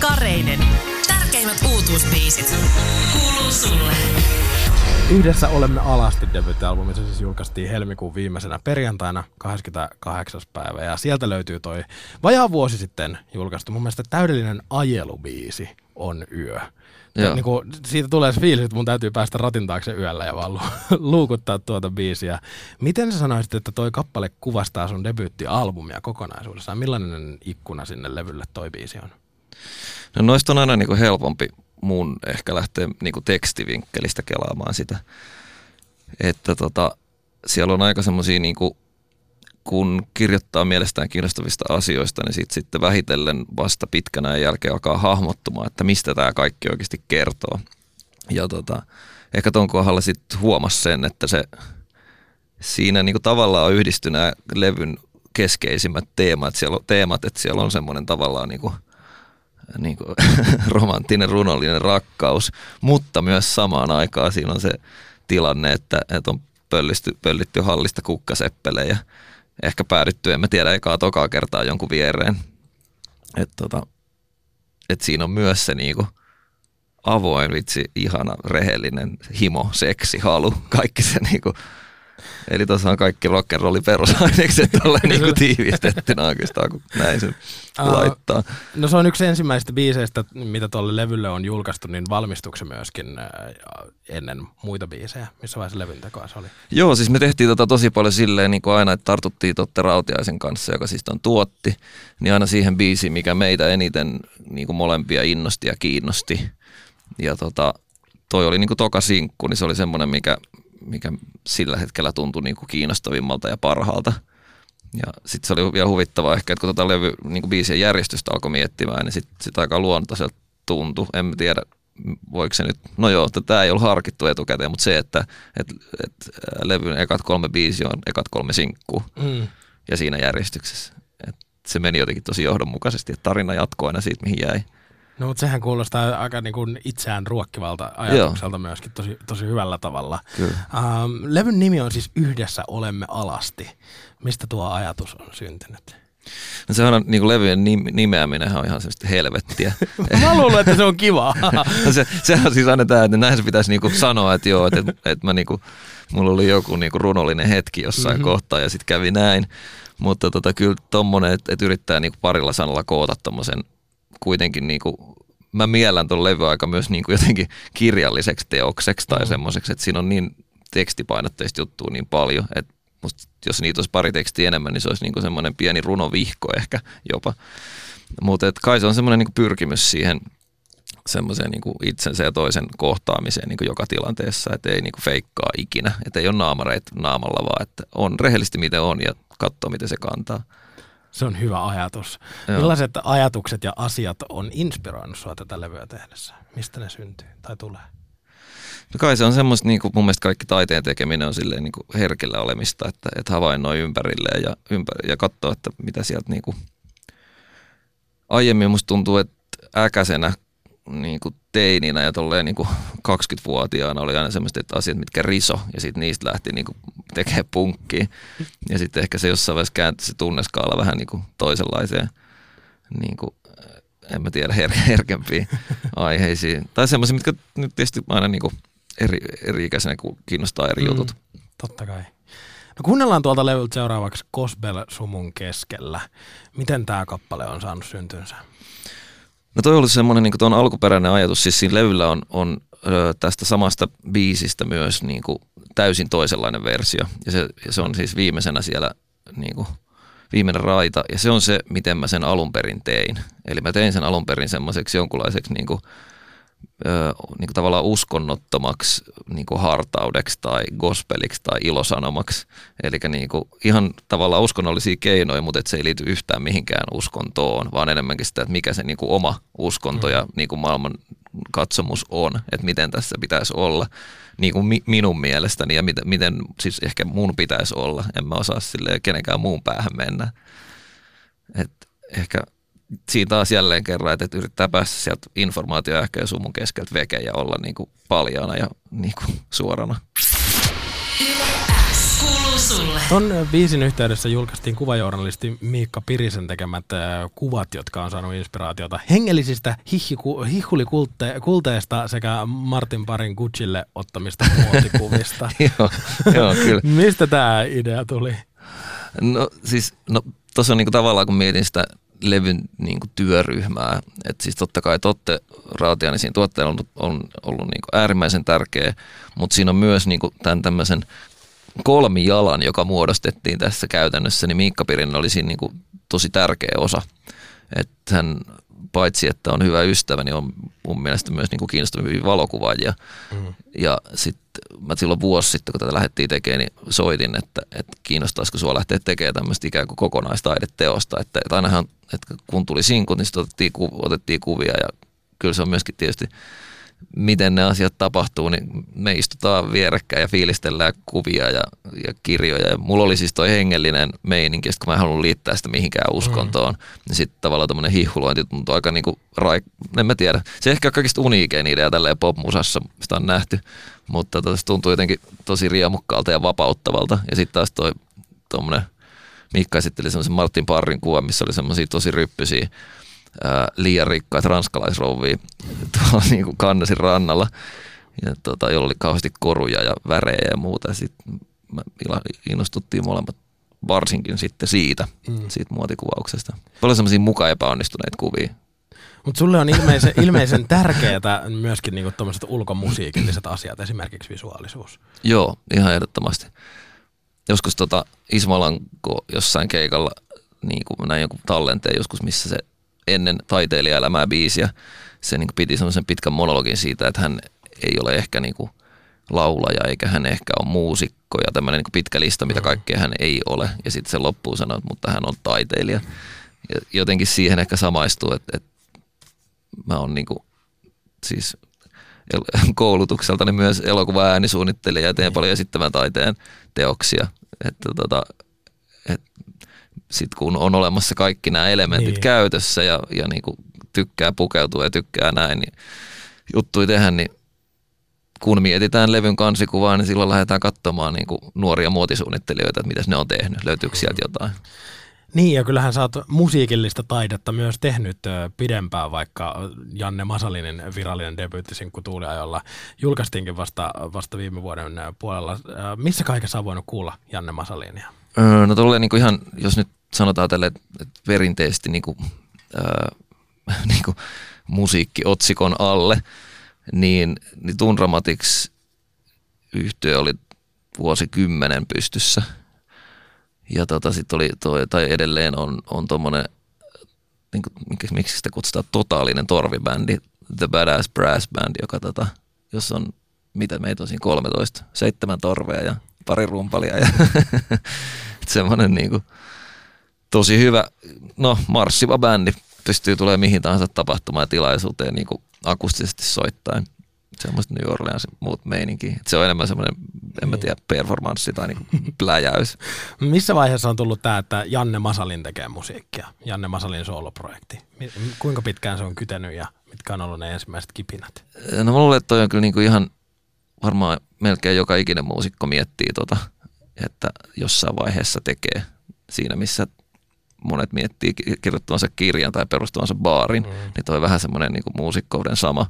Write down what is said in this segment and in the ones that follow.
Kareinen. Tärkeimmät uutuusbiisit. Kuuluu sulle. Yhdessä olemme alasti debyyttialbumi, se siis julkaistiin helmikuun viimeisenä perjantaina 28. päivä ja sieltä löytyy toi vajaa vuosi sitten julkaistu mun mielestä täydellinen ajelubiisi on yö. Joo. Niin kuin, siitä tulee se fiilis, että mun täytyy päästä ratin taakse yöllä ja vaan lu- luukuttaa tuota biisiä. Miten sä sanoisit, että toi kappale kuvastaa sun debyyttialbumia kokonaisuudessaan? Millainen ikkuna sinne levylle toi biisi on? No noista on aina niin kuin helpompi mun ehkä lähteä niin kuin tekstivinkkelistä kelaamaan sitä. Että tota, siellä on aika semmoisia, niin kun kirjoittaa mielestään kiinnostavista asioista, niin sit, sitten vähitellen vasta pitkänä jälkeen alkaa hahmottumaan, että mistä tämä kaikki oikeasti kertoo. Ja tota, ehkä tuon kohdalla sitten huomasi sen, että se siinä niin kuin tavallaan on yhdistynyt levyn keskeisimmät teemat. Siellä on, teemat, että siellä on semmoinen tavallaan niin kuin, niin kuin romanttinen, runollinen rakkaus, mutta myös samaan aikaan siinä on se tilanne, että, että on pöllisty, pöllitty hallista kukkaseppelejä. Ehkä päädytty, en mä tiedä, ekaa tokaa kertaa jonkun viereen. Että tota, et siinä on myös se niinku avoin, vitsi, ihana, rehellinen himo, seksi, halu, kaikki se niinku, Eli tuossa on kaikki rock'n'rollin perusainekset tolleen niinku tiivistettynä oikeastaan, kun näin se Aa, laittaa. No se on yksi ensimmäistä biiseistä, mitä tuolle levylle on julkaistu, niin valmistuksen myöskin äh, ennen muita biisejä. Missä vaiheessa levyn tekoa se oli? Joo, siis me tehtiin tota tosi paljon silleen niin kuin aina, että tartuttiin Totte Rautiaisen kanssa, joka siis on tuotti, niin aina siihen biisiin, mikä meitä eniten niin kuin molempia innosti ja kiinnosti. Ja tota, toi oli niin kuin toka sinkku, niin se oli semmoinen, mikä, mikä sillä hetkellä tuntui niin kuin kiinnostavimmalta ja parhaalta. Ja sitten se oli vielä huvittavaa ehkä, että kun tota levy, niin kuin biisien järjestystä alkoi miettimään, niin sitten sit aika luontaiselta tuntui. En tiedä, voiko se nyt, no joo, tämä ei ollut harkittu etukäteen, mutta se, että et, et, levyn ekat kolme biisi on ekat kolme sinkkuu Mm. ja siinä järjestyksessä. Et se meni jotenkin tosi johdonmukaisesti, että tarina jatkoi aina siitä, mihin jäi. No mutta sehän kuulostaa aika niin kuin itseään ruokkivalta ajatukselta Joo. myöskin tosi, tosi hyvällä tavalla. Kyllä. Ähm, levyn nimi on siis Yhdessä olemme alasti. Mistä tuo ajatus on syntynyt? No sehän on niin kuin levyjen nim- nimeäminen on ihan semmoista helvettiä. Mä luulen, että se on kiva. No se, sehän on siis aina tämä, että näin se pitäisi niinku sanoa, että joo, että, että mä niinku, mulla oli joku niinku runollinen hetki jossain mm-hmm. kohtaa ja sitten kävi näin. Mutta tota, kyllä tommonen, että, että yrittää niinku parilla sanalla koota tommosen kuitenkin niinku, mä miellän ton levy aika myös niinku jotenkin kirjalliseksi teokseksi tai mm. semmoiseksi, että siinä on niin tekstipainotteista juttua niin paljon, että musta, jos niitä olisi pari tekstiä enemmän, niin se olisi niinku semmoinen pieni runovihko ehkä jopa. Mutta kai se on semmoinen niinku pyrkimys siihen semmoiseen niinku itsensä ja toisen kohtaamiseen niinku joka tilanteessa, että ei niinku feikkaa ikinä, että ei ole naamareita naamalla, vaan että on rehellisesti miten on ja katsoo miten se kantaa. Se on hyvä ajatus. Joo. Millaiset ajatukset ja asiat on inspiroinut sua tätä levyä tehdessä? Mistä ne syntyy tai tulee? No kai se on semmoista, niin kuin mun mielestä kaikki taiteen tekeminen on silleen niin kuin herkillä olemista, että, että havainnoi ympärilleen ja, ympäri, ja katsoo, että mitä sieltä niin kuin aiemmin musta tuntuu, että äkäisenä niin kuin teininä ja tolleen niin kuin 20-vuotiaana oli aina semmoista että asiat, mitkä riso ja sitten niistä lähti niin kuin tekemään punkkia. Ja sitten ehkä se jossain vaiheessa kääntyi se tunneskaala vähän niin kuin toisenlaiseen, niin kuin, en mä tiedä, her- herkempiin aiheisiin. Tai semmoisia, mitkä nyt tietysti aina niin kuin eri, eri ikäisenä kiinnostaa eri jutut. Mm, totta kai. No kuunnellaan tuolta levyltä seuraavaksi Gospel sumun keskellä. Miten tämä kappale on saanut syntynsä? No toi oli semmoinen niin tuon alkuperäinen ajatus, siis siinä levyllä on, on ö, tästä samasta biisistä myös niin kuin täysin toisenlainen versio. Ja se, ja se on siis viimeisenä siellä niin kuin, viimeinen raita. Ja se on se, miten mä sen alun perin tein. Eli mä tein sen alun perin semmoiseksi jonkunlaiseksi niin kuin, ö, niin kuin tavallaan uskonnottomaksi niin kuin hartaudeksi tai gospeliksi tai ilosanomaksi. Eli niin kuin ihan tavallaan uskonnollisia keinoja, mutta et se ei liity yhtään mihinkään uskontoon, vaan enemmänkin sitä, että mikä se niin kuin oma uskonto ja niin kuin maailman katsomus on, että miten tässä pitäisi olla niin kuin mi- minun mielestäni ja miten, miten siis ehkä mun pitäisi olla. En mä osaa sille kenenkään muun päähän mennä. Et ehkä siinä taas jälleen kerran, että, että yrittää päästä sieltä informaatio ehkä ja sumun keskeltä veke ja olla niin kuin paljaana ja niin kuin suorana. Ton biisin yhteydessä julkaistiin kuvajournalisti Miikka Pirisen tekemät kuvat, jotka on saanut inspiraatiota hengellisistä hihhulikulteista sekä Martin Parin Gucciille ottamista muotikuvista. joo, joo, kyllä. Mistä tämä idea tuli? No siis, no tuossa on niinku tavallaan kun mietin sitä levyn niinku työryhmää, että siis totta kai Totte Rautiainen siinä tuotteella on, on ollut niinku äärimmäisen tärkeä, mutta siinä on myös niinku tämän tämmöisen kolmijalan, joka muodostettiin tässä käytännössä, niin Miikka Pirin oli siinä niinku tosi tärkeä osa. Että hän paitsi, että on hyvä ystävä, niin on mun mielestä myös niin kuin kiinnostavia valokuvaajia. Mm. Ja sitten mä silloin vuosi sitten, kun tätä lähdettiin tekemään, niin soitin, että, että kiinnostaisiko sua lähteä tekemään tämmöistä ikään kuin kokonaistaideteosta. Että, että ainahan, että kun tuli sinkut, niin sitten otettiin, otettiin kuvia ja kyllä se on myöskin tietysti miten ne asiat tapahtuu, niin me istutaan vierekkäin ja fiilistellään kuvia ja, ja kirjoja. Ja mulla oli siis toi hengellinen meininki, kun mä en halunnut liittää sitä mihinkään uskontoon. Mm. Niin sitten tavallaan tämmöinen hihulointi tuntuu aika niinku, raik... en mä tiedä. Se ehkä kaikista uniikein idea tälleen popmusassa, sitä on nähty. Mutta tota, se tuntuu jotenkin tosi riemukkaalta ja vapauttavalta. Ja sitten taas toi tuommoinen, Mikka esitteli semmoisen Martin Parrin kuva, missä oli semmoisia tosi ryppysiä ää, liian rikkaat ranskalaisrouvia tuolla niin kuin kannesin rannalla, ja tota, jolla oli kauheasti koruja ja värejä ja muuta. Sitten innostuttiin molemmat varsinkin sitten siitä, mm. siitä muotikuvauksesta. Paljon semmoisia mukaan epäonnistuneita kuvia. Mutta sulle on ilmeisen, ilmeisen tärkeää myöskin niinku tuommoiset ulkomusiikilliset asiat, esimerkiksi visuaalisuus. Joo, ihan ehdottomasti. Joskus tota Ismalanko jossain keikalla niin kuin näin joku tallenteen joskus, missä se ennen taiteilijaelämää biisiä. Se niin piti semmoisen pitkän monologin siitä, että hän ei ole ehkä niin kuin laulaja eikä hän ehkä ole muusikko ja tämmöinen niin pitkä lista, mitä mm. kaikkea hän ei ole. Ja sitten se loppuun sanoo, mutta hän on taiteilija. Ja jotenkin siihen ehkä samaistuu, että, että mä oon niin kuin, siis koulutukseltani myös elokuva äänisuunnittelija ja teen paljon esittävän taiteen teoksia. Että tota, sit kun on olemassa kaikki nämä elementit niin. käytössä ja, ja niin kuin tykkää pukeutua ja tykkää näin, niin juttui tehdä, niin kun mietitään levyn kansikuvaa, niin silloin lähdetään katsomaan niin kuin nuoria muotisuunnittelijoita, että mitä ne on tehnyt, löytyykö sieltä jotain. Niin, ja kyllähän sä oot musiikillista taidetta myös tehnyt pidempään, vaikka Janne Masalinin virallinen debyyttisinkku Tuuliajolla julkaistiinkin vasta, vasta viime vuoden puolella. Missä kaikessa on voinut kuulla Janne Masalinia? Öö, no tolleen niin ihan, jos nyt sanotaan tälle, että perinteisesti niin kuin, äh, niin kuin musiikki otsikon alle, niin, niin Tunramatics yhtiö oli vuosikymmenen pystyssä. Ja tota, sit oli toi, tai edelleen on, on tuommoinen, niin miksi, miksi sitä kutsutaan, totaalinen torvibändi, The Badass Brass Band, joka tota, jos on, mitä meitä on siinä 13, seitsemän torvea ja pari rumpalia ja semmoinen niinku, tosi hyvä, no marssiva bändi, pystyy tulemaan mihin tahansa tapahtumaan ja tilaisuuteen niinku akustisesti soittain. Semmoista New Orleans muut meininki. Se on enemmän semmoinen, en mä niin. tiedä, performanssi tai niinku pläjäys. Missä vaiheessa on tullut tämä, että Janne Masalin tekee musiikkia? Janne Masalin sooloprojekti. Kuinka pitkään se on kytenyt ja mitkä on ollut ne ensimmäiset kipinät? No mä luulen, että toi on kyllä niinku ihan varmaan melkein joka ikinen muusikko miettii tota, että jossain vaiheessa tekee siinä, missä monet miettii kirjoittavansa kirjan tai perustavansa baarin, mm. niin toi vähän semmoinen niin muusikkouden sama.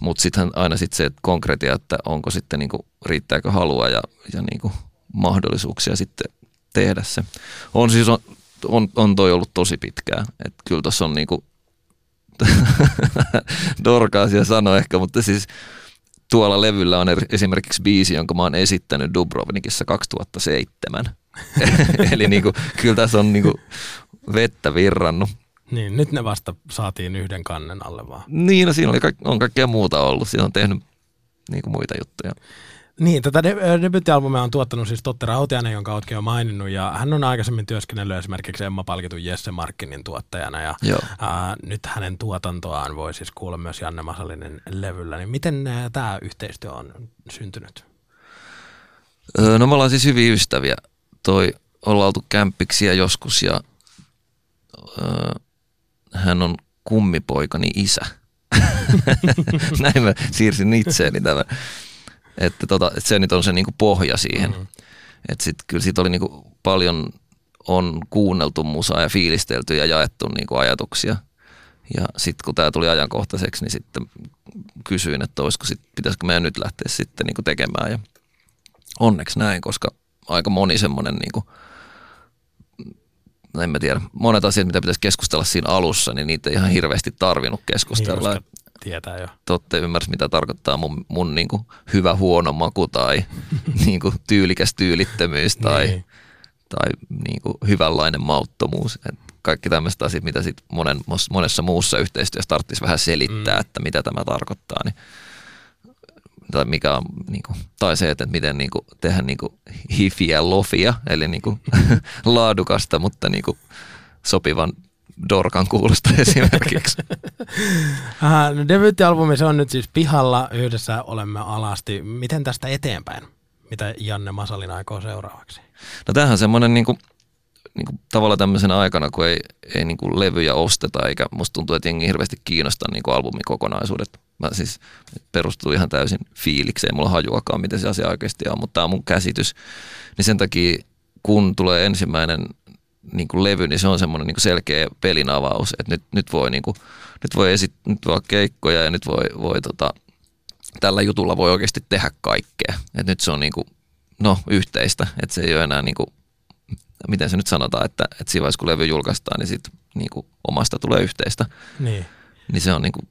Mutta sitten aina sit se konkretia, että onko sitten niin kuin, riittääkö halua ja, ja niin kuin mahdollisuuksia sitten tehdä se. On siis on, on, on toi ollut tosi pitkään. että kyllä tuossa on niinku, dorkaasia sanoa ehkä, mutta siis tuolla levyllä on esimerkiksi biisi, jonka mä oon esittänyt Dubrovnikissa 2007. Eli niin kuin, kyllä tässä on niin kuin vettä virrannut. Niin, nyt ne vasta saatiin yhden kannen alle vaan. Niin, no siinä oli, on kaikkea muuta ollut. Siinä on tehnyt niin kuin muita juttuja. Niin, tätä de- on tuottanut siis Totte Rautiainen, jonka oletkin jo maininnut, ja hän on aikaisemmin työskennellyt esimerkiksi Emma-palkitun Jesse Markkinin tuottajana, ja ää, nyt hänen tuotantoaan voi siis kuulla myös Janne Masalinen levyllä. Niin miten tämä yhteistyö on syntynyt? No me ollaan siis hyviä ystäviä. Toi, ollaan oltu kämppiksiä joskus, ja öö, hän on kummipoikani isä. Näin mä siirsin itseeni tämän että, tota, että se nyt on se niinku pohja siihen. Mm-hmm. Et sit, kyllä siitä oli niinku paljon on kuunneltu musaa ja fiilistelty ja jaettu niinku ajatuksia. Ja sitten kun tämä tuli ajankohtaiseksi, niin sitten kysyin, että olisiko sit, pitäisikö meidän nyt lähteä sitten niinku tekemään. Ja onneksi näin, koska aika moni semmoinen niinku, en mä tiedä, monet asiat, mitä pitäisi keskustella siinä alussa, niin niitä ei ihan hirveästi tarvinnut keskustella. Niin, tietää jo. Totte ymmärsi, mitä tarkoittaa mun, mun niin kuin hyvä huono maku tai niin kuin tyylikäs tyylittömyys tai, Niin. tai niin kuin hyvänlainen mauttomuus. Et kaikki tämmöiset asiat, mitä sit monen, monessa muussa yhteistyössä tarvitsisi vähän selittää, mm. että mitä tämä tarkoittaa. Niin, tai, mikä on, niin kuin, tai se, että miten niin kuin, tehdä niin kuin, hifiä lofia, eli niin kuin, laadukasta, mutta niin kuin, sopivan dorkan kuulosta esimerkiksi. No debyyttialbumi, se on nyt siis pihalla, yhdessä olemme alasti. Miten tästä eteenpäin? Mitä Janne Masalin aikoo seuraavaksi? No tämähän on semmoinen niinku, niinku, tavallaan tämmöisenä aikana, kun ei, ei niinku levyjä osteta, eikä musta tuntuu, että jengi hirveästi kiinnostaa niinku albumikokonaisuudet. Mä siis perustuu ihan täysin fiilikseen, ei mulla hajuakaan, miten se asia oikeasti on, mutta tämä on mun käsitys. Niin sen takia, kun tulee ensimmäinen niin kuin levy, niin se on semmoinen niin kuin selkeä pelin avaus, että nyt, nyt voi, niin kuin, nyt voi, esit, nyt voi olla keikkoja ja nyt voi, voi tota, tällä jutulla voi oikeasti tehdä kaikkea. Et nyt se on niin kuin, no, yhteistä, että se ei ole enää niin kuin, miten se nyt sanotaan, että, että siinä vaiheessa kun levy julkaistaan, niin sit niin kuin omasta tulee yhteistä. Niin. Niin se on niin kuin,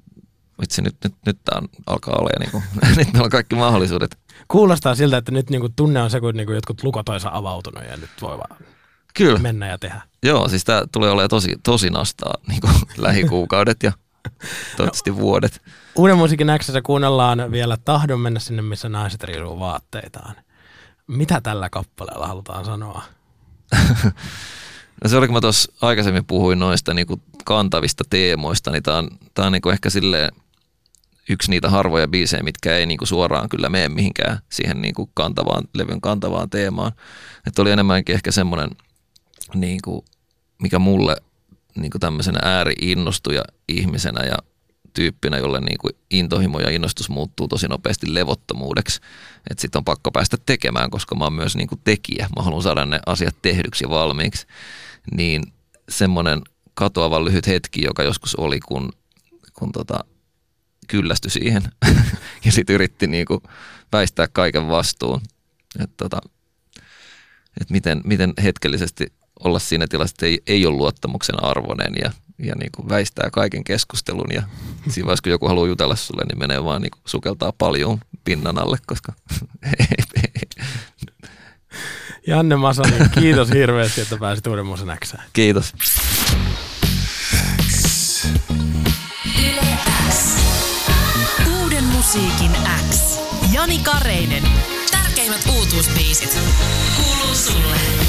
vitsi, nyt, nyt, nyt tämä alkaa olla ja niin kuin, nyt meillä on kaikki mahdollisuudet. Kuulostaa siltä, että nyt niinku tunne on se, kun niinku jotkut lukot avautunut ja nyt voi vaan Kyllä. mennä ja tehdä. Joo, siis tämä tulee olemaan tosi, tosi nastaa niin kuin lähikuukaudet ja toivottavasti vuodet. Uuden musiikin Xssä kuunnellaan vielä Tahdon mennä sinne, missä naiset riisuu vaatteitaan. Mitä tällä kappaleella halutaan sanoa? No se oli, kun mä tuossa aikaisemmin puhuin noista niin kuin kantavista teemoista, niin tämä on, tää on niin kuin ehkä silleen yksi niitä harvoja biisejä, mitkä ei niin kuin suoraan kyllä mene mihinkään siihen niin kuin kantavaan, levyn kantavaan teemaan. Että oli enemmänkin ehkä semmoinen, niin kuin, mikä mulle niin kuin tämmöisenä ääri-innostuja ihmisenä ja tyyppinä, jolle niin kuin intohimo ja innostus muuttuu tosi nopeasti levottomuudeksi. Että sitten on pakko päästä tekemään, koska mä oon myös niin kuin tekijä. Mä haluan saada ne asiat tehdyksi ja valmiiksi. Niin semmoinen katoavan lyhyt hetki, joka joskus oli, kun, kun tota, kyllästyi siihen ja sitten yritti niin kuin väistää kaiken vastuun. Että tota, et miten, miten hetkellisesti olla siinä tilassa, että ei, ei ole luottamuksen arvoinen ja, ja niin kuin väistää kaiken keskustelun ja siinä vaiheessa, kun joku haluaa jutella sulle, niin menee vaan niin kuin sukeltaa paljon pinnan alle, koska Janne Masali, kiitos hirveästi, että pääsit Uuden musiikin Xään. kiitos. Uuden musiikin X. Jani Kareinen. Tärkeimmät uutuusbiisit. Kuuluu sulle.